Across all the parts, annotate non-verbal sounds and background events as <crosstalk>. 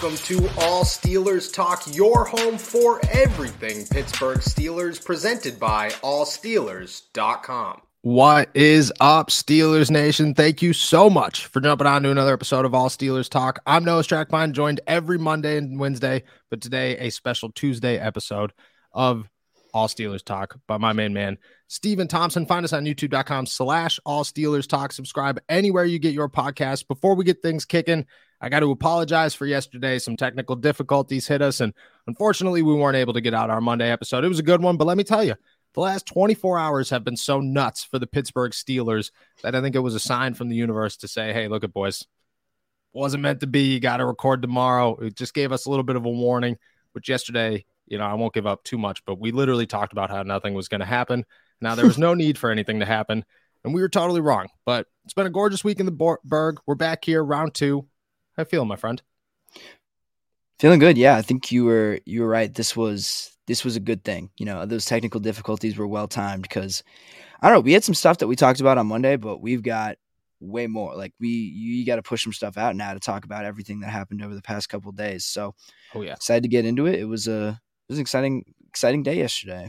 Welcome to All Steelers Talk, your home for everything Pittsburgh Steelers, presented by allsteelers.com. What is up, Steelers Nation? Thank you so much for jumping on to another episode of All Steelers Talk. I'm Noah Strackbein, joined every Monday and Wednesday, but today a special Tuesday episode of All Steelers Talk by my main man, Stephen Thompson. Find us on youtube.com slash All Steelers Talk. Subscribe anywhere you get your podcast. Before we get things kicking, I got to apologize for yesterday. Some technical difficulties hit us, and unfortunately, we weren't able to get out our Monday episode. It was a good one, but let me tell you, the last 24 hours have been so nuts for the Pittsburgh Steelers that I think it was a sign from the universe to say, hey, look at boys, wasn't meant to be. You got to record tomorrow. It just gave us a little bit of a warning, which yesterday, you know, I won't give up too much, but we literally talked about how nothing was going to happen. Now, there was no need for anything to happen, and we were totally wrong. But it's been a gorgeous week in the Burgh. We're back here, round two. How you feeling, my friend? Feeling good. Yeah, I think you were you were right. This was this was a good thing. You know, those technical difficulties were well timed because I don't know. We had some stuff that we talked about on Monday, but we've got way more. Like we, you got to push some stuff out now to talk about everything that happened over the past couple days. So, oh yeah, excited to get into it. It was a it was an exciting exciting day yesterday.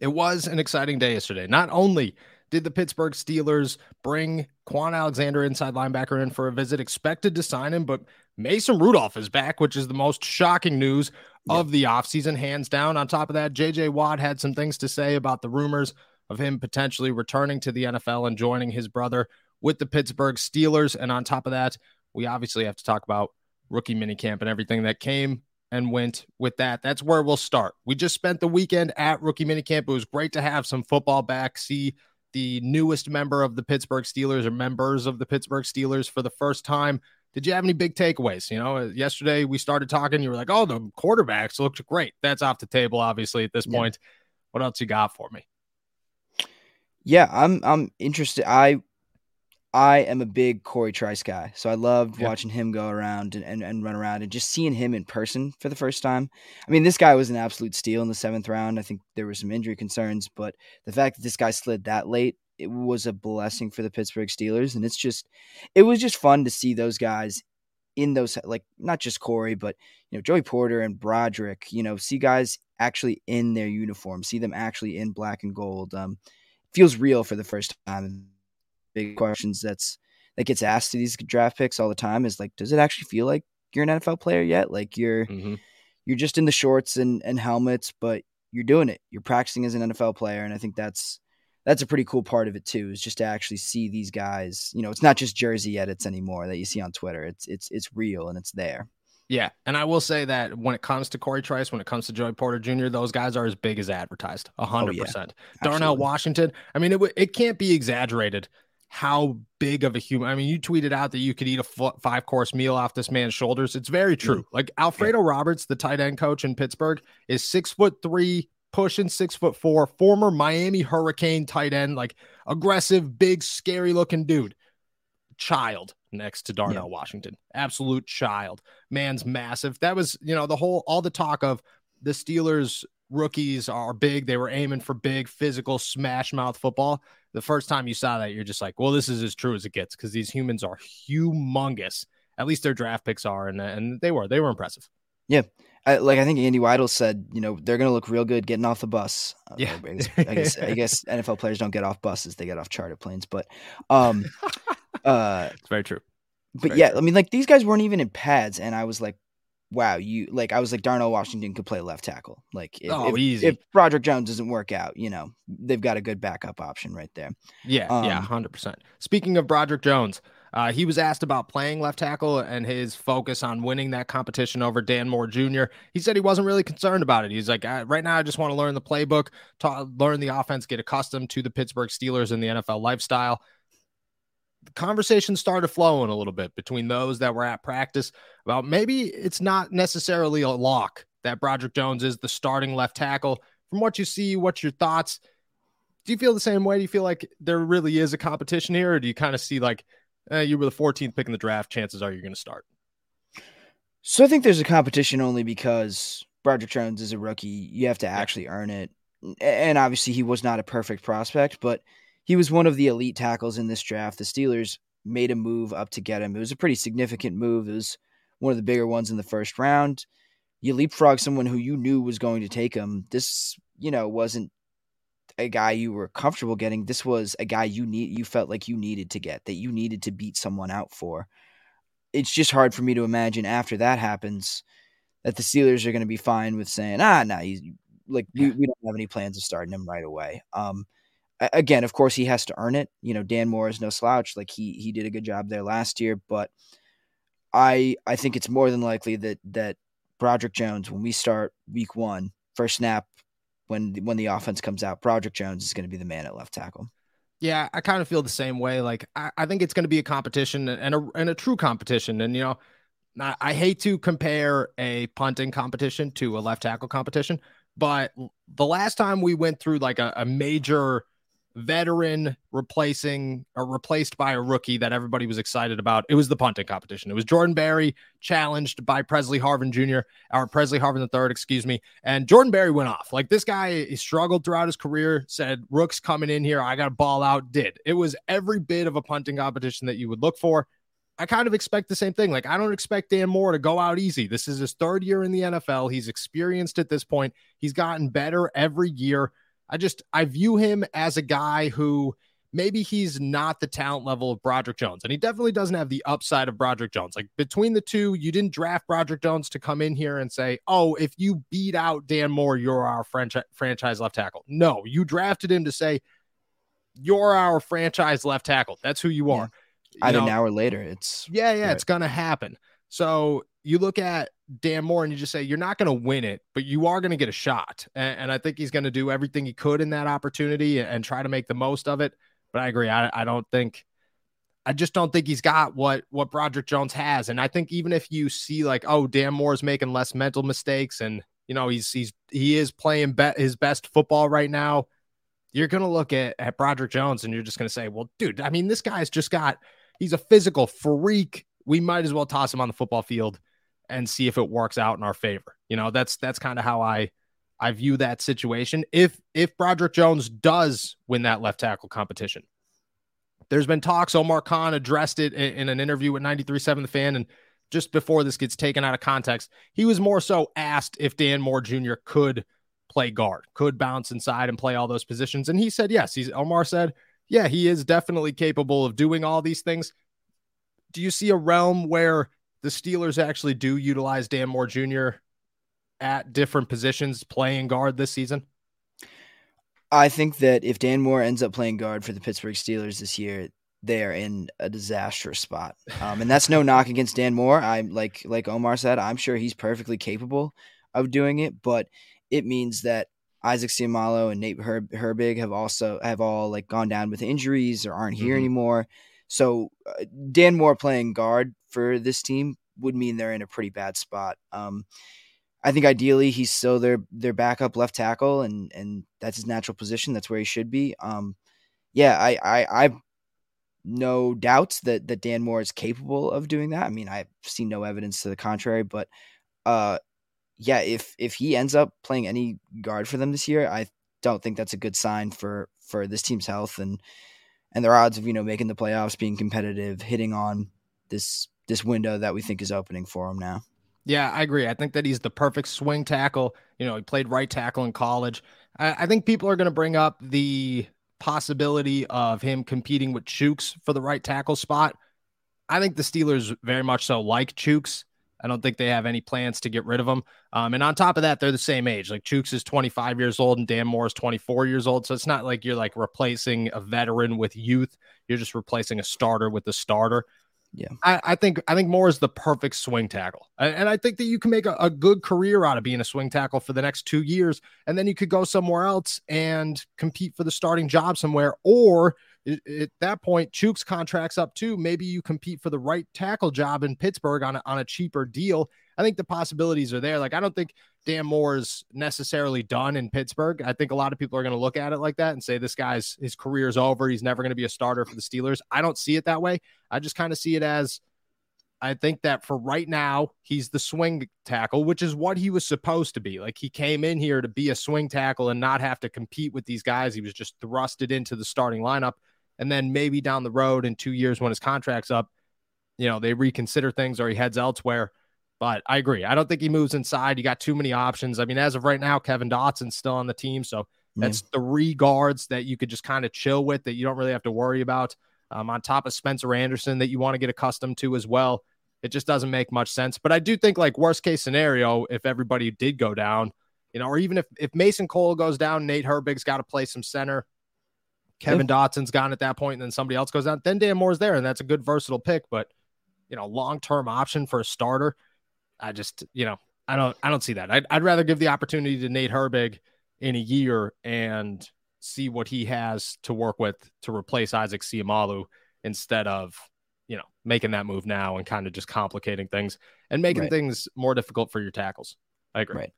It was an exciting day yesterday. Not only did the Pittsburgh Steelers bring Kwon Alexander, inside linebacker, in for a visit? Expected to sign him, but Mason Rudolph is back, which is the most shocking news of the offseason, hands down. On top of that, JJ Watt had some things to say about the rumors of him potentially returning to the NFL and joining his brother with the Pittsburgh Steelers. And on top of that, we obviously have to talk about rookie minicamp and everything that came and went with that. That's where we'll start. We just spent the weekend at rookie minicamp. It was great to have some football back, see the newest member of the Pittsburgh Steelers or members of the Pittsburgh Steelers for the first time. Did you have any big takeaways? You know, yesterday we started talking, you were like, oh, the quarterbacks looked great. That's off the table, obviously, at this yeah. point. What else you got for me? Yeah, I'm I'm interested. I I am a big Corey Trice guy. So I loved yeah. watching him go around and, and, and, run around and just seeing him in person for the first time. I mean, this guy was an absolute steal in the seventh round. I think there were some injury concerns, but the fact that this guy slid that late, it was a blessing for the Pittsburgh Steelers. And it's just, it was just fun to see those guys in those, like, not just Corey, but, you know, Joey Porter and Broderick, you know, see guys actually in their uniform, see them actually in black and gold. Um, feels real for the first time big questions that's that gets asked to these draft picks all the time is like, does it actually feel like you're an NFL player yet? Like you're mm-hmm. you're just in the shorts and, and helmets, but you're doing it. You're practicing as an NFL player, and I think that's that's a pretty cool part of it too. Is just to actually see these guys. You know, it's not just jersey edits anymore that you see on Twitter. It's it's it's real and it's there. Yeah, and I will say that when it comes to Corey Trice, when it comes to Joey Porter Jr., those guys are as big as advertised, hundred oh, yeah. percent. Darnell Washington. I mean, it it can't be exaggerated how big of a human. I mean, you tweeted out that you could eat a five course meal off this man's shoulders. It's very true. Mm. Like Alfredo yeah. Roberts, the tight end coach in Pittsburgh, is six foot three, pushing six foot four, former Miami Hurricane tight end, like aggressive, big, scary looking dude. Child next to Darnell yeah. Washington. Absolute child. Man's massive. That was, you know, the whole, all the talk of the Steelers rookies are big. They were aiming for big, physical, smash mouth football the first time you saw that, you're just like, well, this is as true as it gets because these humans are humongous. At least their draft picks are, and and they were they were impressive. Yeah, I, like I think Andy Weidl said, you know, they're going to look real good getting off the bus. Uh, yeah, I guess, I guess, I guess <laughs> NFL players don't get off buses; they get off charter planes. But, um, <laughs> uh, it's very true. It's but very yeah, true. I mean, like these guys weren't even in pads, and I was like, wow, you like I was like Darnell Washington could play left tackle. Like if, oh, if, easy. if Broderick Jones doesn't work out, you know, they've got a good backup option right there. Yeah, um, yeah, hundred percent. Speaking of Broderick Jones, uh, he was asked about playing left tackle and his focus on winning that competition over Dan Moore Jr. He said he wasn't really concerned about it. He's like, right now, I just want to learn the playbook, ta- learn the offense, get accustomed to the Pittsburgh Steelers and the NFL lifestyle. The conversation started flowing a little bit between those that were at practice about maybe it's not necessarily a lock that Broderick Jones is the starting left tackle. From what you see, what's your thoughts? Do you feel the same way? Do you feel like there really is a competition here, or do you kind of see like eh, you were the 14th pick in the draft? Chances are you're going to start. So I think there's a competition only because Broderick Jones is a rookie. You have to actually earn it. And obviously, he was not a perfect prospect, but he was one of the elite tackles in this draft. The Steelers made a move up to get him. It was a pretty significant move. It was one of the bigger ones in the first round. You leapfrog someone who you knew was going to take him. This, you know, wasn't a guy you were comfortable getting. This was a guy you need you felt like you needed to get, that you needed to beat someone out for. It's just hard for me to imagine after that happens that the Steelers are going to be fine with saying, ah, no, nah, he's like we, we don't have any plans of starting him right away. Um, again, of course, he has to earn it. You know, Dan Moore is no slouch. Like he he did a good job there last year, but I I think it's more than likely that that Broderick Jones, when we start week one, first snap, when when the offense comes out, Broderick Jones is going to be the man at left tackle. Yeah, I kind of feel the same way. Like I, I think it's going to be a competition and a and a true competition. And you know, I, I hate to compare a punting competition to a left tackle competition, but the last time we went through like a, a major veteran replacing or replaced by a rookie that everybody was excited about. It was the punting competition. It was Jordan Berry challenged by Pressley Harvin Jr. or Pressley Harvin the third, excuse me. And Jordan Berry went off. Like this guy he struggled throughout his career, said, Rook's coming in here. I got to ball out. Did. It was every bit of a punting competition that you would look for. I kind of expect the same thing. Like, I don't expect Dan Moore to go out easy. This is his third year in the NFL. He's experienced at this point. He's gotten better every year. I just I view him as a guy who maybe he's not the talent level of Broderick Jones, and he definitely doesn't have the upside of Broderick Jones. Like between the two, you didn't draft Broderick Jones to come in here and say, "Oh, if you beat out Dan Moore, you're our franchise franchise left tackle." No, you drafted him to say, "You're our franchise left tackle." That's who you are. Yeah. You know, an hour later, it's yeah, yeah, right. it's gonna happen. So you look at Dan Moore and you just say you're not going to win it, but you are going to get a shot. And, and I think he's going to do everything he could in that opportunity and, and, try to make the most of it. But I agree. I, I don't think. I just don't think he's got what what Broderick Jones has, and I think even if you see like, oh, Dan Moore's making less mental mistakes, and you know he's he's he is playing be- his best football right now, you're gonna look at at Broderick Jones and you're just gonna say, well, dude, I mean, this guy's just got he's a physical freak. We might as well toss him on the football field and see if it works out in our favor. You know, that's that's kind of how I I view that situation. If if Broderick Jones does win that left tackle competition, there's been talks. Omar Khan addressed it in, in an interview with 93.7 The Fan, and just before this gets taken out of context, he was more so asked if Dan Moore Jr. could play guard, could bounce inside and play all those positions, and he said yes. He's Omar said, yeah, he is definitely capable of doing all these things. Do you see a realm where the Steelers actually do utilize Dan Moore Jr. at different positions playing guard this season? I think that if Dan Moore ends up playing guard for the Pittsburgh Steelers this year, they are in a disastrous spot. Um, and that's no <laughs> knock against Dan Moore. I'm like like Omar said, I'm sure he's perfectly capable of doing it, but it means that Isaac Seumalo and Nate Her- Herbig have also have all like gone down with injuries or aren't here mm-hmm. anymore. So uh, Dan Moore playing guard for this team would mean they're in a pretty bad spot. Um, I think ideally he's still their their backup left tackle, and and that's his natural position. That's where he should be. Um, yeah, I I I've no doubts that that Dan Moore is capable of doing that. I mean, I've seen no evidence to the contrary, but uh, yeah, if if he ends up playing any guard for them this year, I don't think that's a good sign for for this team's health and and their odds of you know making the playoffs, being competitive, hitting on this this window that we think is opening for him now. Yeah, I agree. I think that he's the perfect swing tackle. You know, he played right tackle in college. I, I think people are going to bring up the possibility of him competing with Chuks for the right tackle spot. I think the Steelers very much so like Chuks. I don't think they have any plans to get rid of him. Um, and on top of that, they're the same age. Like Chuks is 25 years old and Dan Moore is 24 years old. So it's not like you're like replacing a veteran with youth. You're just replacing a starter with a starter. Yeah, I, I, think I think Moore is the perfect swing tackle, and I think that you can make a, a, good career out of being a swing tackle for the next two years, and then you could go somewhere else and compete for the starting job somewhere, or at that point, Chuk's contract's up too. Maybe you compete for the right tackle job in Pittsburgh on a, on a cheaper deal. I think the possibilities are there. Like, I don't think Dan Moore is necessarily done in Pittsburgh. I think a lot of people are going to look at it like that and say this guy's his career's over. He's never going to be a starter for the Steelers. I don't see it that way. I just kind of see it as I think that for right now, he's the swing tackle, which is what he was supposed to be. Like he came in here to be a swing tackle and not have to compete with these guys. He was just thrusted into the starting lineup. And then maybe down the road in two years when his contract's up, you know, they reconsider things or he heads elsewhere. But I agree. I don't think he moves inside. You got too many options. I mean, as of right now, Kevin Dotson's still on the team. So that's yeah. three guards that you could just kind of chill with that you don't really have to worry about. Um, on top of Spencer Anderson that you want to get accustomed to as well. It just doesn't make much sense. But I do think like worst case scenario, if everybody did go down, you know, or even if if Mason Cole goes down, Nate Herbig's got to play some center. Kevin yeah. Dotson's gone at that point, and then somebody else goes down. Then Dan Moore's there, and that's a good versatile pick. But you know, long term option for a starter, I just you know, I don't I don't see that. I'd, I'd rather give the opportunity to Nate Herbig in a year and see what he has to work with to replace Isaac Seumalo instead of you know, making that move now and kind of just complicating things and making right. things more difficult for your tackles. I agree. Right.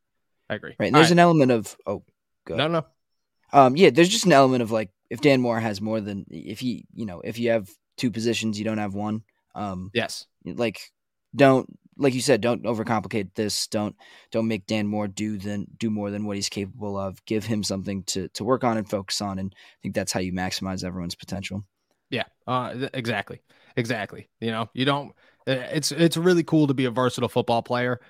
I agree. Right. there's right. an element of oh, good. No, no. Um, yeah, there's just an element of like if Dan Moore has more than if he, you know, if you have two positions, you don't have one. Um, yes. Like, don't like you said, don't overcomplicate this. Don't don't make Dan Moore do than do more than what he's capable of. Give him something to to work on and focus on, and I think that's how you maximize everyone's potential. Yeah, uh, exactly. Exactly. You know, you don't. Uh, it's it's really cool to be a versatile football player.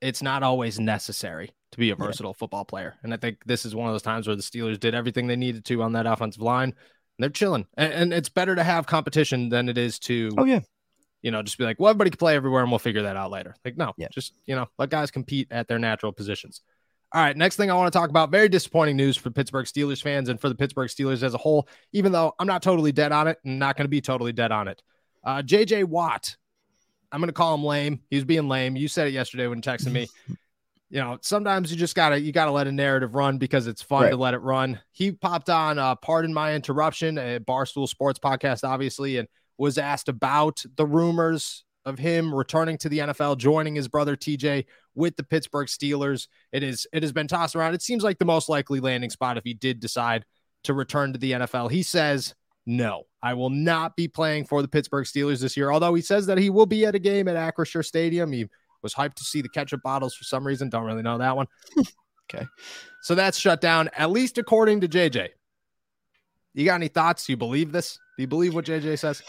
It's not always necessary to be a versatile yeah. football player, and I think this is one of those times where the Steelers did everything they needed to on that offensive line. they're chilling, and, and it's better to have competition than it is to. Oh yeah. You know, just be like, well, everybody can play everywhere, and we'll figure that out later. Like, no, yeah. just you know, let guys compete at their natural positions. All right, next thing I want to talk about very disappointing news for Pittsburgh Steelers fans and for the Pittsburgh Steelers as a whole, even though I'm not totally dead on it and not going to be totally dead on it. Uh, JJ Watt, I'm going to call him lame. He was being lame. You said it yesterday when texting me. <laughs> you know, sometimes you just gotta you gotta let a narrative run because it's fun right. to let it run. He popped on uh, "Pardon My Interruption," a Barstool Sports podcast, obviously, and was asked about the rumors of him returning to the NFL, joining his brother TJ with the Pittsburgh Steelers. It is it has been tossed around. It seems like the most likely landing spot if he did decide to return to the NFL. He says no, I will not be playing for the Pittsburgh Steelers this year. Although he says that he will be at a game at Acrisure Stadium. He was hyped to see the ketchup bottles for some reason. Don't really know that one. <laughs> okay. So that's shut down, at least according to JJ. You got any thoughts? Do you believe this? Do you believe what JJ says?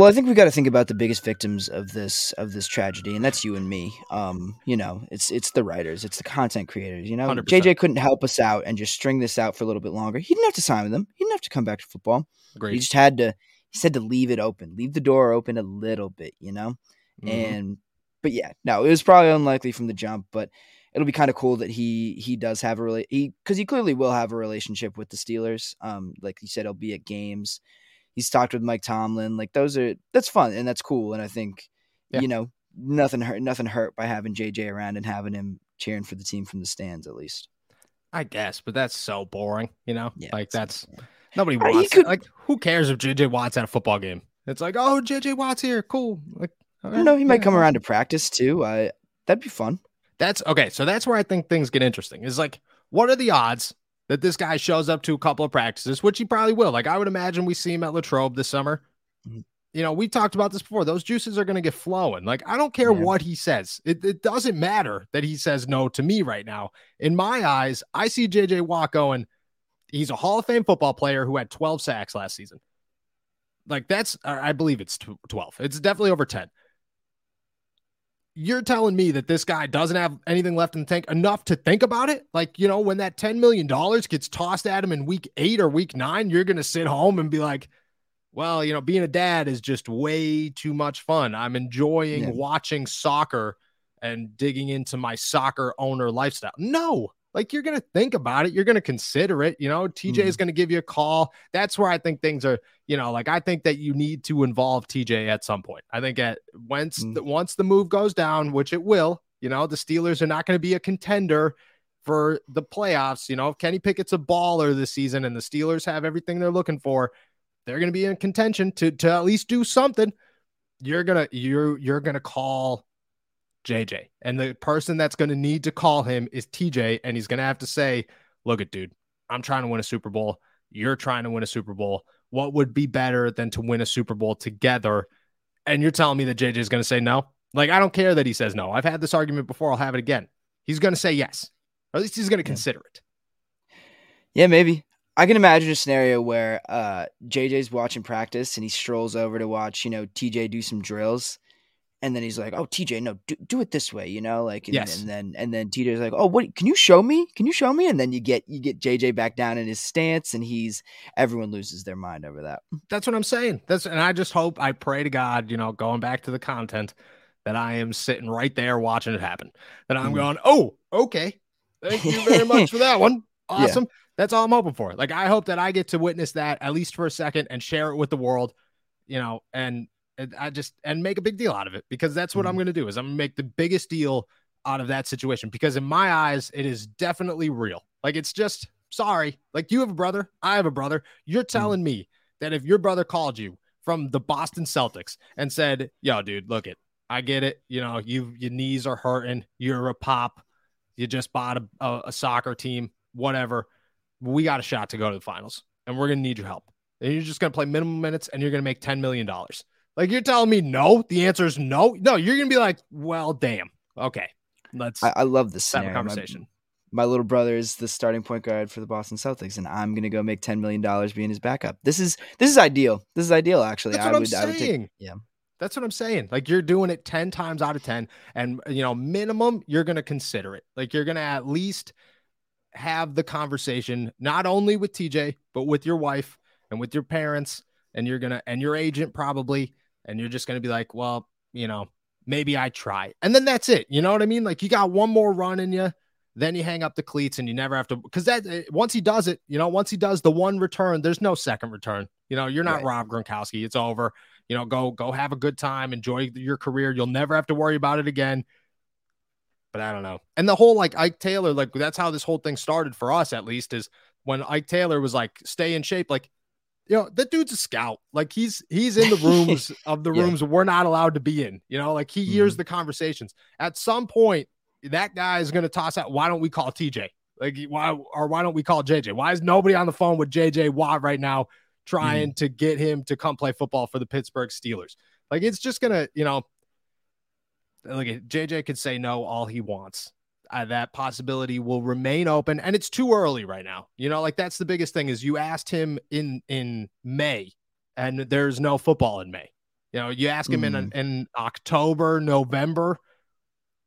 Well, I think we've got to think about the biggest victims of this of this tragedy, and that's you and me. Um, you know, it's it's the writers, it's the content creators. You know, 100%. JJ couldn't help us out and just string this out for a little bit longer. He didn't have to sign with them. He didn't have to come back to football. Agreed. He just had to. He said to leave it open, leave the door open a little bit. You know, mm-hmm. and but yeah, no, it was probably unlikely from the jump, but it'll be kind of cool that he he does have a really he because he clearly will have a relationship with the Steelers. Um, like you said, he'll be at games he's talked with Mike Tomlin. Like those are that's fun and that's cool. And I think yeah. you know nothing hurt nothing hurt by having JJ around and having him cheering for the team from the stands at least. I guess, but that's so boring. You know, yeah, like that's nobody wants. Could, like who cares if JJ Watt's at a football game? It's like oh JJ Watt's here, cool. Like I don't know, he yeah. might come around to practice too. I that'd be fun. That's okay. So that's where I think things get interesting. Is like, what are the odds that this guy shows up to a couple of practices, which he probably will. Like I would imagine we see him at Latrobe this summer. Mm-hmm. You know, we talked about this before. Those juices are going to get flowing. Like I don't care yeah. what he says. It, it doesn't matter that he says no to me right now. In my eyes, I see JJ Watt going. He's a Hall of Fame football player who had 12 sacks last season. Like that's, I believe it's 12. It's definitely over 10 you're telling me that this guy doesn't have anything left in the tank enough to think about it? Like, you know, when that $10 million gets tossed at him in week eight or week nine, you're going to sit home and be like, well, you know, being a dad is just way too much fun. I'm enjoying yeah. watching soccer and digging into my soccer owner lifestyle. No, like you're going to think about it. You're going to consider it. You know, TJ mm. is going to give you a call. That's where I think things are, you know, like I think that you need to involve TJ at some point. I think at once, mm. the, once the move goes down, which it will, you know, the Steelers are not going to be a contender for the playoffs. You know, if Kenny Pickett's a baller this season and the Steelers have everything they're looking for, they're going to be in contention to to at least do something, you're gonna you're you're gonna call JJ, and the person that's going to need to call him is TJ, and he's going to have to say, "Look at dude, I'm trying to win a Super Bowl. You're trying to win a Super Bowl. What would be better than to win a Super Bowl together?" And you're telling me that JJ is going to say no? Like I don't care that he says no. I've had this argument before. I'll have it again. He's going to say yes, or at least he's going to consider it. Yeah, maybe. I can imagine a scenario where uh, JJ's watching practice and he strolls over to watch, you know, TJ do some drills. And then he's like, "Oh, TJ, no, do, do it this way," you know, like, and, yes. and then and then TJ's like, "Oh, what? Can you show me? Can you show me?" And then you get you get JJ back down in his stance, and he's everyone loses their mind over that. That's what I'm saying. That's and I just hope, I pray to God, you know, going back to the content, that I am sitting right there watching it happen. That I'm mm. going, "Oh, okay, thank you very much for that one, <laughs> awesome." Yeah. That's all I'm hoping for. Like I hope that I get to witness that at least for a second and share it with the world, you know, and, and I just and make a big deal out of it because that's what mm-hmm. I'm going to do is I'm going to make the biggest deal out of that situation because in my eyes it is definitely real. Like it's just sorry. Like you have a brother, I have a brother. You're mm-hmm. telling mm-hmm. me that if your brother called you from the Boston Celtics and said, "Yo, dude, look it. I get it. You know, you your knees are hurting. You're a pop. You just bought a, a, a soccer team, whatever." we got a shot to go to the finals and we're going to need your help. And you're just going to play minimum minutes and you're going to make $10 million. Like you're telling me no, the answer is no. No, you're going to be like, well, damn. Okay. Let's I, I love this have a conversation. My, my, little brother is the starting point guard for the Boston Celtics, and I'm gonna go make $10 million being his backup. This is this is ideal. This is ideal, actually. That's what I would, I'm saying. I would take, yeah. That's what I'm saying. Like you're doing it 10 times out of 10. And you know, minimum, you're gonna consider it. Like you're gonna at least have the conversation not only with TJ but with your wife and with your parents and you're going to and your agent probably and you're just going to be like, well, you know, maybe I try. And then that's it. You know what I mean? Like you got one more run in you, then you hang up the cleats and you never have to cuz that eh, once he does it, you know, once he does the one return, there's no second return. You know, you're not right. Rob Gronkowski. It's over. You know, go go have a good time, enjoy your career. You'll never have to worry about it again but I don't know. And the whole like Ike Taylor, like that's how this whole thing started for us, at least, is when Ike Taylor was like, stay in shape. Like, you know, that dude's a scout. Like he's he's in the <laughs> rooms of the rooms we're not allowed to be in. You know, like he hears mm-hmm. the conversations. At some point, that guy is going to toss out. Why don't we call TJ? Like why or why don't we call JJ? Why is nobody on the phone with JJ Watt right now trying mm-hmm. to get him to come play football for the Pittsburgh Steelers? Like it's just gonna, you know, Look, JJ could say no all he wants. Uh, that possibility will remain open, and it's too early right now. You know, like that's the biggest thing is you asked him in in May, and there's no football in May. You know, you ask him mm. in in October, November,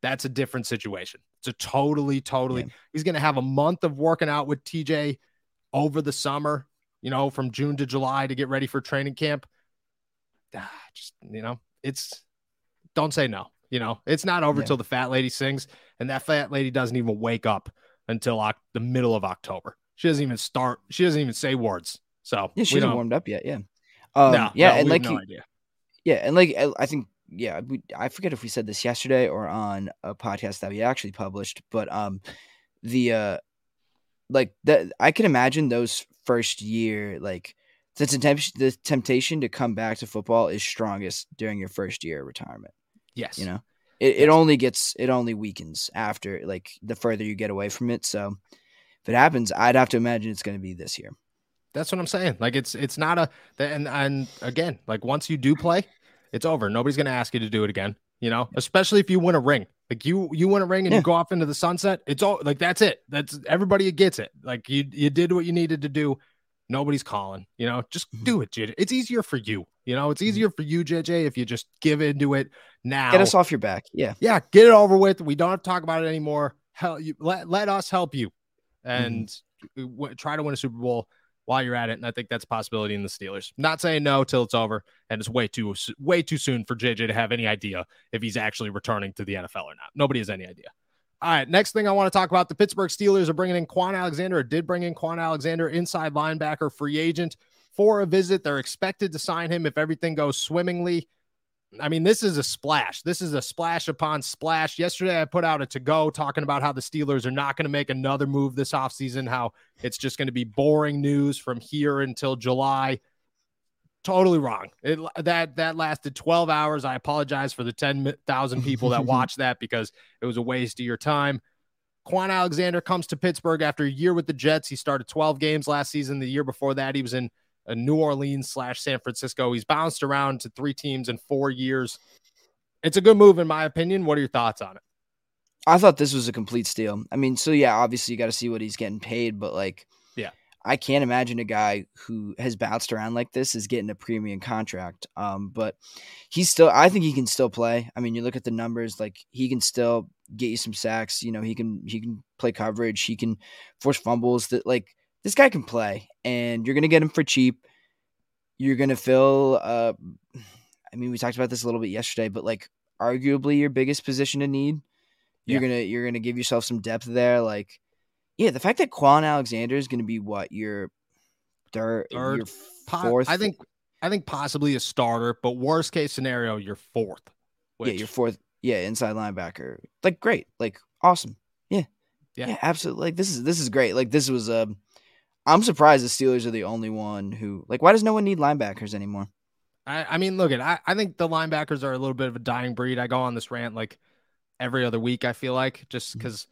that's a different situation. It's a totally, totally. Yeah. He's going to have a month of working out with TJ over the summer. You know, from June to July to get ready for training camp. Ah, just you know, it's don't say no. You know, it's not over yeah. till the fat lady sings, and that fat lady doesn't even wake up until o- the middle of October. She doesn't even start. She doesn't even say words. So yeah, she hasn't warmed up yet. Yeah, um, no, yeah, no, and like no you, yeah, and like I think yeah, we, I forget if we said this yesterday or on a podcast that we actually published, but um, the uh, like that I can imagine those first year like the temptation the temptation to come back to football is strongest during your first year of retirement. Yes. You know, it, it only gets, it only weakens after, like, the further you get away from it. So if it happens, I'd have to imagine it's going to be this year. That's what I'm saying. Like, it's, it's not a, and, and again, like, once you do play, it's over. Nobody's going to ask you to do it again, you know, especially if you win a ring. Like you, you win a ring and yeah. you go off into the sunset. It's all like that's it. That's everybody gets it. Like you, you did what you needed to do. Nobody's calling. You know, just mm-hmm. do it, JJ. It's easier for you. You know, it's mm-hmm. easier for you, JJ, if you just give into it now. Get us off your back. Yeah. Yeah. Get it over with. We don't have to talk about it anymore. Hell, you let, let us help you and mm-hmm. w- try to win a Super Bowl while you're at it. And I think that's a possibility in the Steelers. Not saying no till it's over. And it's way too way too soon for JJ to have any idea if he's actually returning to the NFL or not. Nobody has any idea. All right, next thing I want to talk about the Pittsburgh Steelers are bringing in Kwon Alexander, or did bring in Kwon Alexander, inside linebacker, free agent for a visit. They're expected to sign him if everything goes swimmingly. I mean, this is a splash. This is a splash upon splash. Yesterday, I put out a to go talking about how the Steelers are not going to make another move this offseason, how it's just going to be boring news from here until July. totally wrong. It, that that lasted 12 hours. I apologize for the 10,000 people that <laughs> watched that because it was a waste of your time. Kwon Alexander comes to Pittsburgh after a year with the Jets. He started 12 games last season. The year before that, he was in New Orleans slash San Francisco. He's bounced around to three teams in four years. It's a good move, in my opinion. What are your thoughts on it? I thought this was a complete steal. I mean, so yeah, obviously you got to see what he's getting paid, but like, yeah, I can't imagine a guy who has bounced around like this is getting a premium contract. Um, but he's still, I think he can still play. I mean, you look at the numbers, like he can still get you some sacks. You know, he can he can play coverage. He can force fumbles. That like this guy can play, and you're gonna get him for cheap. You're gonna fill. Uh, I mean, we talked about this a little bit yesterday, but like arguably your biggest position to need. You're yeah. gonna you're gonna give yourself some depth there. Like, yeah, the fact that Kwon Alexander is gonna be what your third, third your fourth. I think I think possibly a starter, but worst case scenario, you're fourth. Which... Yeah, you're fourth. Yeah, inside linebacker. Like great. Like awesome. Yeah. Yeah, yeah absolutely. Like this is this is great. Like this was um I'm surprised the Steelers are the only one who like why does no one need linebackers anymore? I, I mean, look at I, I think the linebackers are a little bit of a dying breed. I go on this rant like every other week. I feel like just because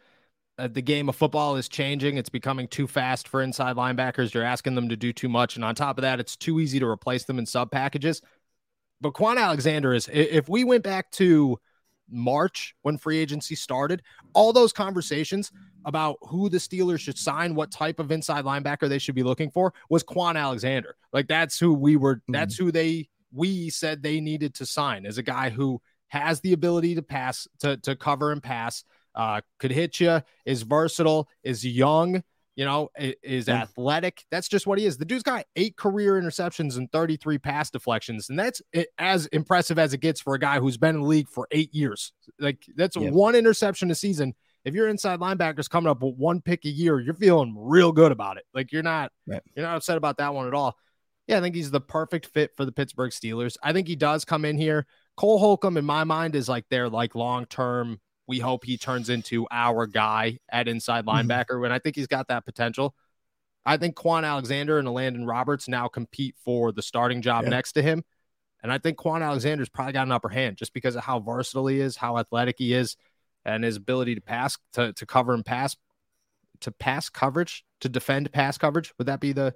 mm-hmm. uh, the game of football is changing, it's becoming too fast for inside linebackers. You're asking them to do too much, and on top of that, it's too easy to replace them in sub packages. But Kwon Alexander is if we went back to March when free agency started, all those conversations about who the Steelers should sign, what type of inside linebacker they should be looking for was Kwon Alexander. Like that's who we were, mm-hmm. that's who they we said they needed to sign as a guy who has the ability to pass, to, to cover and pass, uh, could hit you, is versatile, is young, you know, is athletic. That's just what he is. The dude's got eight career interceptions and 33 pass deflections. And that's as impressive as it gets for a guy who's been in the league for eight years. Like that's one interception a season. If your inside linebackers coming up with one pick a year, you're feeling real good about it. Like you're not, right. you're not upset about that one at all. Yeah, I think he's the perfect fit for the Pittsburgh Steelers. I think he does come in here Cole Holcomb, in my mind, is like their like long term. We hope he turns into our guy at inside mm-hmm. linebacker, mm-hmm. and I think he's got that potential. I think Kwon Alexander and Landon Roberts now compete for the starting job yeah. next to him. And I think Kwon Alexander's probably got an upper hand just because of how versatile he is, how athletic he is, and his ability to pass, to, to cover and pass, to pass coverage, to defend pass coverage. Would that be the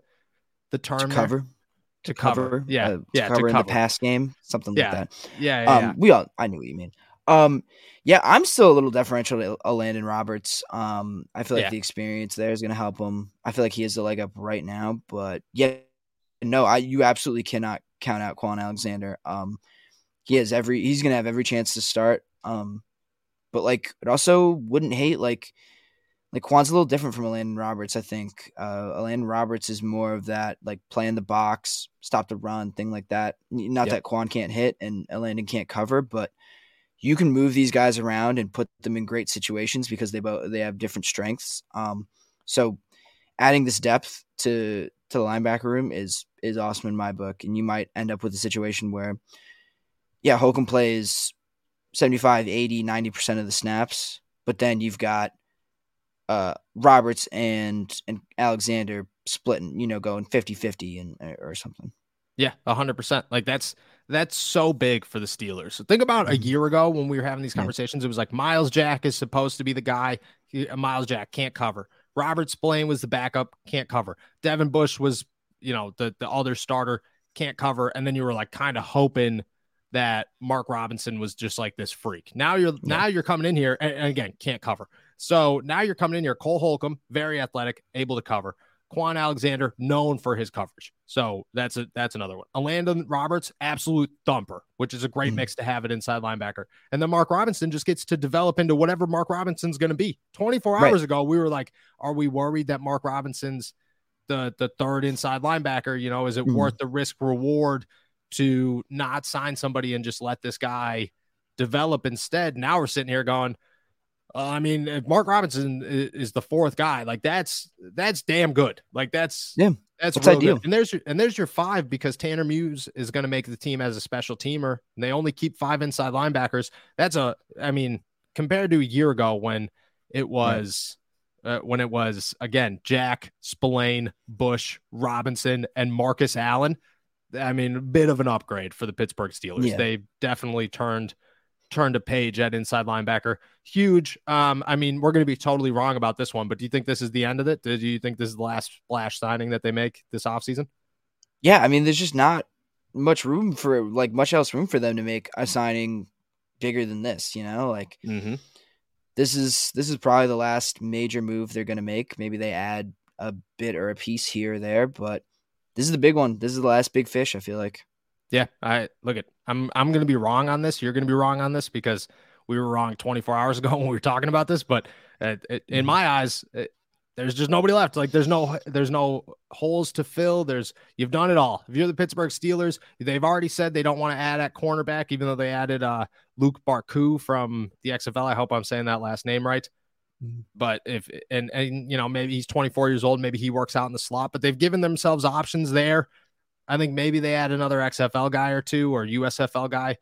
the term? To cover. To cover. Yeah, uh, yeah, cover in cover. the pass game, something yeah. like that. Yeah, yeah, um, yeah, We all, I knew what you mean. Um, yeah, I'm still a little deferential to uh, Landon Roberts. Um, I feel like yeah. the experience there is going to help him. I feel like he has the leg up right now, but yeah, no, I you absolutely cannot count out Kwon Alexander. Um, he has every he's going to have every chance to start. Um, but like, it also wouldn't hate like like Kwon's a little different from Landon Roberts, I think. Uh Landon Roberts is more of that like play in the box, stop the run, thing like that. Not yep. that Kwon can't hit and Landon can't cover, but you can move these guys around and put them in great situations because they both they have different strengths. Um so adding this depth to to the linebacker room is is awesome in my book. And you might end up with a situation where yeah, Holcomb plays 75, 80, 90% of the snaps, but then you've got uh, Roberts and and Alexander splitting, you know, going 50-50 and or something. Yeah, hundred percent. Like that's that's so big for the Steelers. So think about a mm-hmm. year ago when we were having these conversations. It was like Myles Jack is supposed to be the guy. Uh, Myles Jack can't cover. Robert Spillane was the backup, can't cover. Devin Bush was, you know, the the other starter, can't cover. And then you were like kind of hoping that Mark Robinson was just like this freak. Now you're yeah. now you're coming in here and, and, again can't cover. So now you're coming in here. Cole Holcomb, very athletic, able to cover. Kwon Alexander, known for his coverage. So that's a that's another one. Landon Roberts, absolute thumper, which is a great mm-hmm. mix to have it inside linebacker. And then Mark Robinson just gets to develop into whatever Mark Robinson's going to be. 24 hours right. ago, we were like, are we worried that Mark Robinson's the the third inside linebacker? You know, is it mm-hmm. worth the risk reward to not sign somebody and just let this guy develop instead? Now we're sitting here going, uh, I mean, if Mark Robinson is the fourth guy, like that's that's damn good. Like that's yeah, that's, that's ideal. Good. And there's your, and there's your five because Tanner Muse is going to make the team as a special teamer. And they only keep five inside linebackers. That's a, I mean, compared to a year ago when it was. Uh, when it was again Jack, Spillane, Bush, Robinson, and Marcus Allen, I mean, a bit of an upgrade for the Pittsburgh Steelers. Yeah. They definitely turned turned a page at inside linebacker. Huge. Um, I mean, we're going to be totally wrong about this one, but do you think this is the end of it? Do you think this is the last splash signing that they make this offseason? Yeah, I mean, there's just not much room for like much else room for them to make a signing bigger than this. You know, like Mm-hmm. this is this is probably the last major move they're going to make. Maybe they add a bit or a piece here or there, but this is the big one. This is the last big fish. I feel like. Yeah, I look at. I'm I'm going to be wrong on this. You're going to be wrong on this because we were wrong 24 hours ago <laughs> when we were talking about this. But uh, it, in Mhm. my eyes, it, there's just nobody left. Like there's no there's no holes to fill. There's you've done it all. If you're the Pittsburgh Steelers, they've already said they don't want to add at cornerback, even though they added uh, Luq Barcoo from the XFL. I hope I'm saying that last name right. Mhm. But if and and you know maybe he's 24 years old, maybe he works out in the slot. But they've given themselves options there. I think maybe they add another XFL guy or two or USFL guy.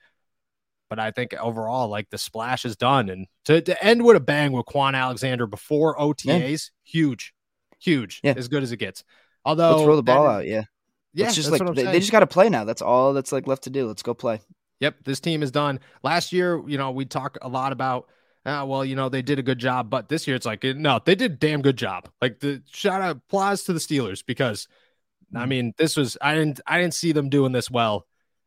But I think overall, like the splash is done. And to, to end with a bang with Kwon Alexander before OTAs, huge, huge, Yeah. as good as it gets. Although Let's roll the ball is- out. Yeah, Yeah, Let's just like they, they just got to play now. That's all that's like left to do. Let's go play. Yep, this team is done. Last year, you know, we talk a lot about, uh, well, you know, they did a good job, but this year it's like, no, they did a damn good job. Like the shout out applause to the Steelers because, I Mhm. mean, this was I didn't I didn't see them doing this well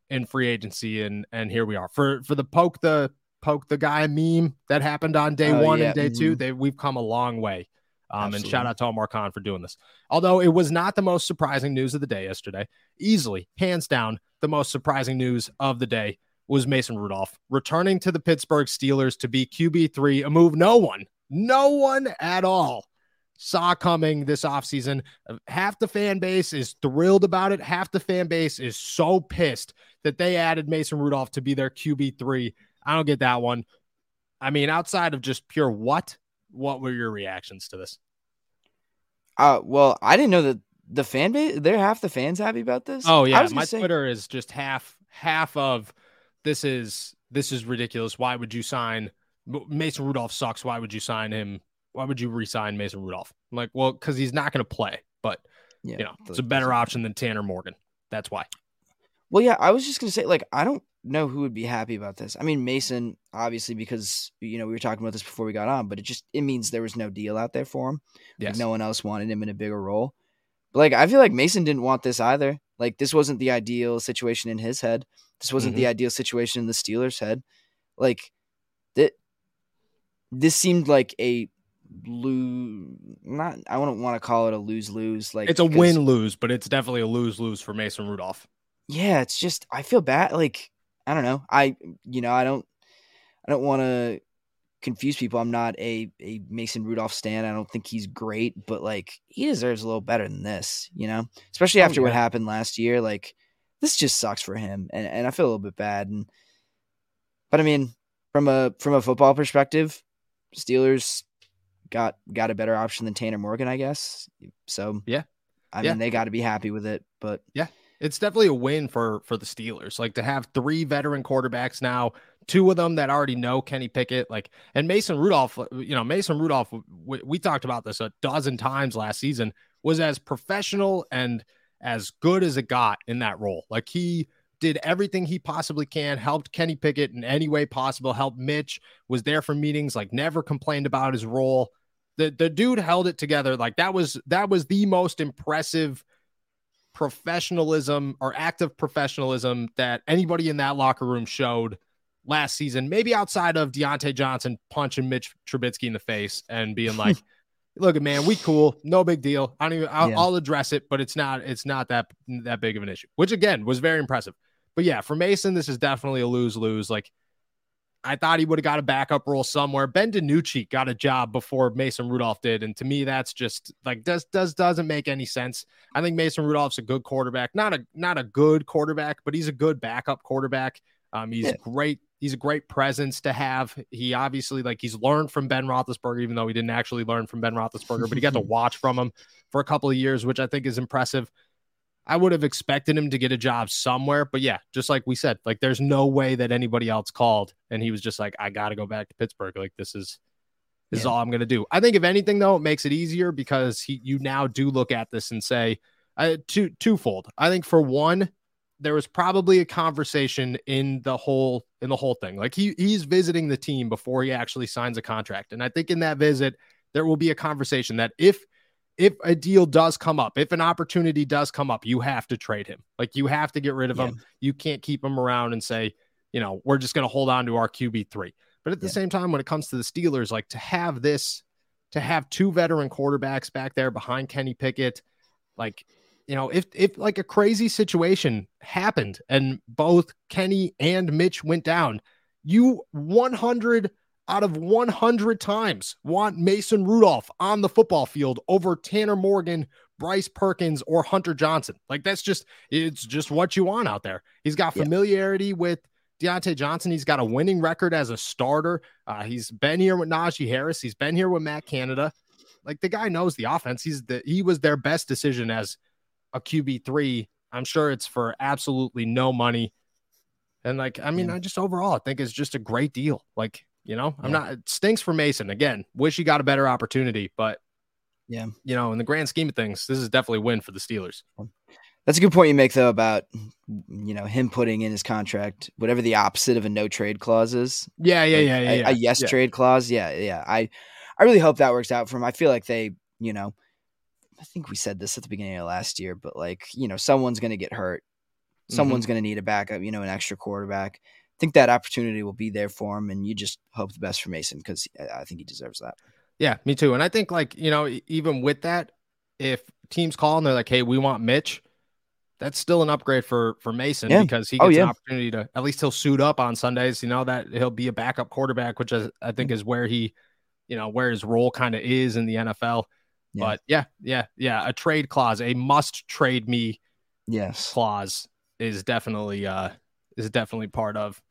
in free agency, and and here we are for for the poke the poke the guy meme that happened on day Oh, one yeah, and day two. mhm. They we've come a long way. Um, and shout out to Omar Khan for doing this. Although it was not the most surprising news of the day yesterday, easily, hands down, the most surprising news of the day was Mason Rudolph returning to the Pittsburgh Steelers to be QB3, a move no one, no one at all saw coming this offseason. Half the fan base is thrilled about it. Half the fan base is so pissed that they added Mason Rudolph to be their QB3. I don't get that one. I mean, outside of just pure what, what were your reactions to this? Uh, well, I didn't know that the fan base. They're half the fans happy about this. Oh yeah, my say- Twitter is just half half of this is this is ridiculous. Why would you sign Mason Rudolph sucks. Why would you sign him? Why would you re-sign Mason Rudolph? I'm like, well, because he's not going to play, but Yeah, you know, it's a better option than Tanner Morgan. That's why. Well, yeah, I was just gonna say, like, I don't know who would be happy about this. I mean, Mason, obviously, because you know we were talking about this before we got on, but it just it means there was no deal out there for him. Like, no one else wanted him in a bigger role. But like, I feel like Mason didn't want this either. Like, this wasn't the ideal situation in his head. This wasn't Mm-hmm. the ideal situation in the Steelers' head. Like, that. This seemed like a lose. Not. I wouldn't want to call it a lose lose. Like, It's a win lose, but it's definitely a lose lose for Mason Rudolph. yeah it's just i feel bad like i don't know i you know i don't i don't want to confuse people i'm not a a mason rudolph stan i don't think he's great but like he deserves a little better than this you know especially Oh, after what happened last year like this just sucks for him and, and i feel a little bit bad and but i mean from a from a football perspective steelers got got a better option than tanner morgan i guess so Yeah. i Yeah. mean they got to be happy with it but yeah, It's definitely a win for for the Steelers. Like to have three veteran quarterbacks now, two of them that already know Kenny Pickett, like and Mason Rudolph. You know, Mason Rudolph. We, we talked about this a dozen times last season. Was as professional and as good as it got in that role. Like he did everything he possibly can, helped Kenny Pickett in any way possible, helped Mitch, was there for meetings, like never complained about his role. The the dude held it together. Like that was that was the most impressive professionalism or active professionalism that anybody in that locker room showed last season, maybe outside of Diontae Johnson punching Mitch Trubisky in the face and being <laughs> like, look, man, we cool. No big deal. I don't even, I'll, Yeah. I'll address it, but it's not, it's not that, that big of an issue, which again was very impressive. But yeah, for Mason, this is definitely a lose lose. Like, I thought he would have got a backup role somewhere. Ben DiNucci got a job before Mason Rudolph did, and to me, that's just like does does doesn't make any sense. I think Mason Rudolph's a good quarterback, not a not a good quarterback, but he's a good backup quarterback. Um, he's Yeah. great. He's a great presence to have. He obviously like he's learned from Ben Roethlisberger, even though he didn't actually learn from Ben Roethlisberger, but he got to <laughs> watch from him for a couple of years, which I think is impressive. I would have expected him to get a job somewhere, but yeah, just like we said, like there's no way that anybody else called, and he was just like, I got to go back to Pittsburgh. Like this is this is all I'm gonna do. I think if anything though, it makes it easier because he you now do look at this and say, uh, two twofold. I think for one, there was probably a conversation in the whole in the whole thing. Like he he's visiting the team before he actually signs a contract. And I think in that visit, there will be a conversation that if if a deal does come up, if an opportunity does come up, you have to trade him. Like you have to get rid of yeah. him. You can't keep him around and say, you know, we're just going to hold on to our QB3. But at the yeah. same time, when it comes to the Steelers, like to have this, to have two veteran quarterbacks back there behind Kenny Pickett, like, you know, if if like a crazy situation happened and both Kenny and Mitch went down, you 100 out of 100 times want Mason Rudolph on the football field over Tanner Morgan, Bryce Perkins, or Hunter Johnson. Like that's just it's just what you want out there. He's got familiarity yeah. with Diontae Johnson. He's got a winning record as a starter. Uh, he's been here with Najee Harris. He's been here with Matt Canada. Like the guy knows the offense. He's the he was their best decision as a QB three. I'm sure it's for absolutely no money. And like, I mean. I just overall I think it's just a great deal. Like you know, I'm not, it stinks for Mason. Again, wish he got a better opportunity, but yeah, you know, in the grand scheme of things, this is definitely a win for the Steelers. That's a good point you make, though, about you know him putting in his contract whatever the opposite of a no trade clause is. Yeah, yeah, yeah, yeah. A, yeah. a yes yeah. trade clause. Yeah, yeah. I, I really hope that works out for him. I feel like they, you know, I think we said this at the beginning of last year, but like you know, someone's going to get hurt. Someone's mm-hmm. going to need a backup. You know, an extra quarterback think that opportunity will be there for him, and you just hope the best for Mason because I think he deserves that. Yeah, me too. And I think like you know, even with that, if teams call and they're like, "Hey, we want Mitch," that's still an upgrade for for Mason yeah. because he oh, gets oh, yeah. an opportunity to at least he'll suit up on Sundays. You know that he'll be a backup quarterback, which I, I think is where he, you know, where his role kind of is in the NFL. Yeah. But yeah, yeah, yeah, a trade clause, a must trade me, yes, clause is definitely uh is definitely part of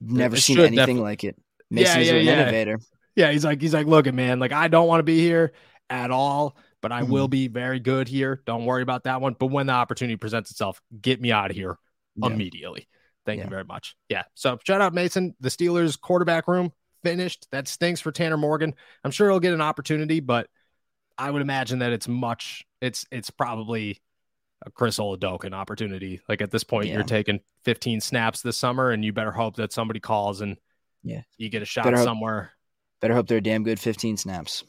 Never it seen anything def- like it. Mason's yeah, yeah, an yeah. innovator. Yeah, he's like, he's like, look, at man, like I don't want to be here at all, but I mm-hmm. will be very good here. Don't worry about that one. But when the opportunity presents itself, get me out of here yeah. immediately. Thank you very much. Yeah. So shout out Mason, the Steelers quarterback room finished. That stinks for Tanner Morgan. I'm sure he'll get an opportunity, but I would imagine that it's much. It's it's probably Chris Oladokun opportunity. Like at this point, yeah. you're taking 15 snaps this summer, and you better hope that somebody calls and yeah, you get a shot better somewhere. Hope, better hope they're a damn good 15 snaps.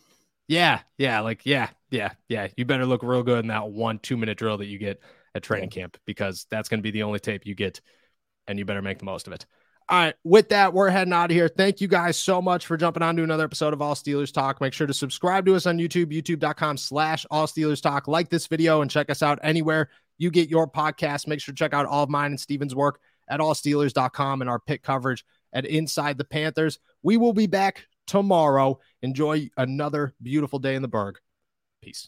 Yeah, yeah, like yeah, yeah, yeah. You better look real good in that one two minute drill that you get at training yeah. camp because that's going to be the only tape you get, and you better make the most of it. All right, with that, we're heading out of here. Thank you guys so much for jumping on to another episode of All Steelers Talk. Make sure to subscribe to us on YouTube, youtube.com slash All Steelers Talk. Like this video and check us out anywhere you get your podcast. Make sure to check out all of mine and Steven's work at allsteelers.com and our Pitt coverage at Inside the Panthers. We will be back tomorrow. Enjoy another beautiful day in the Burgh. Peace.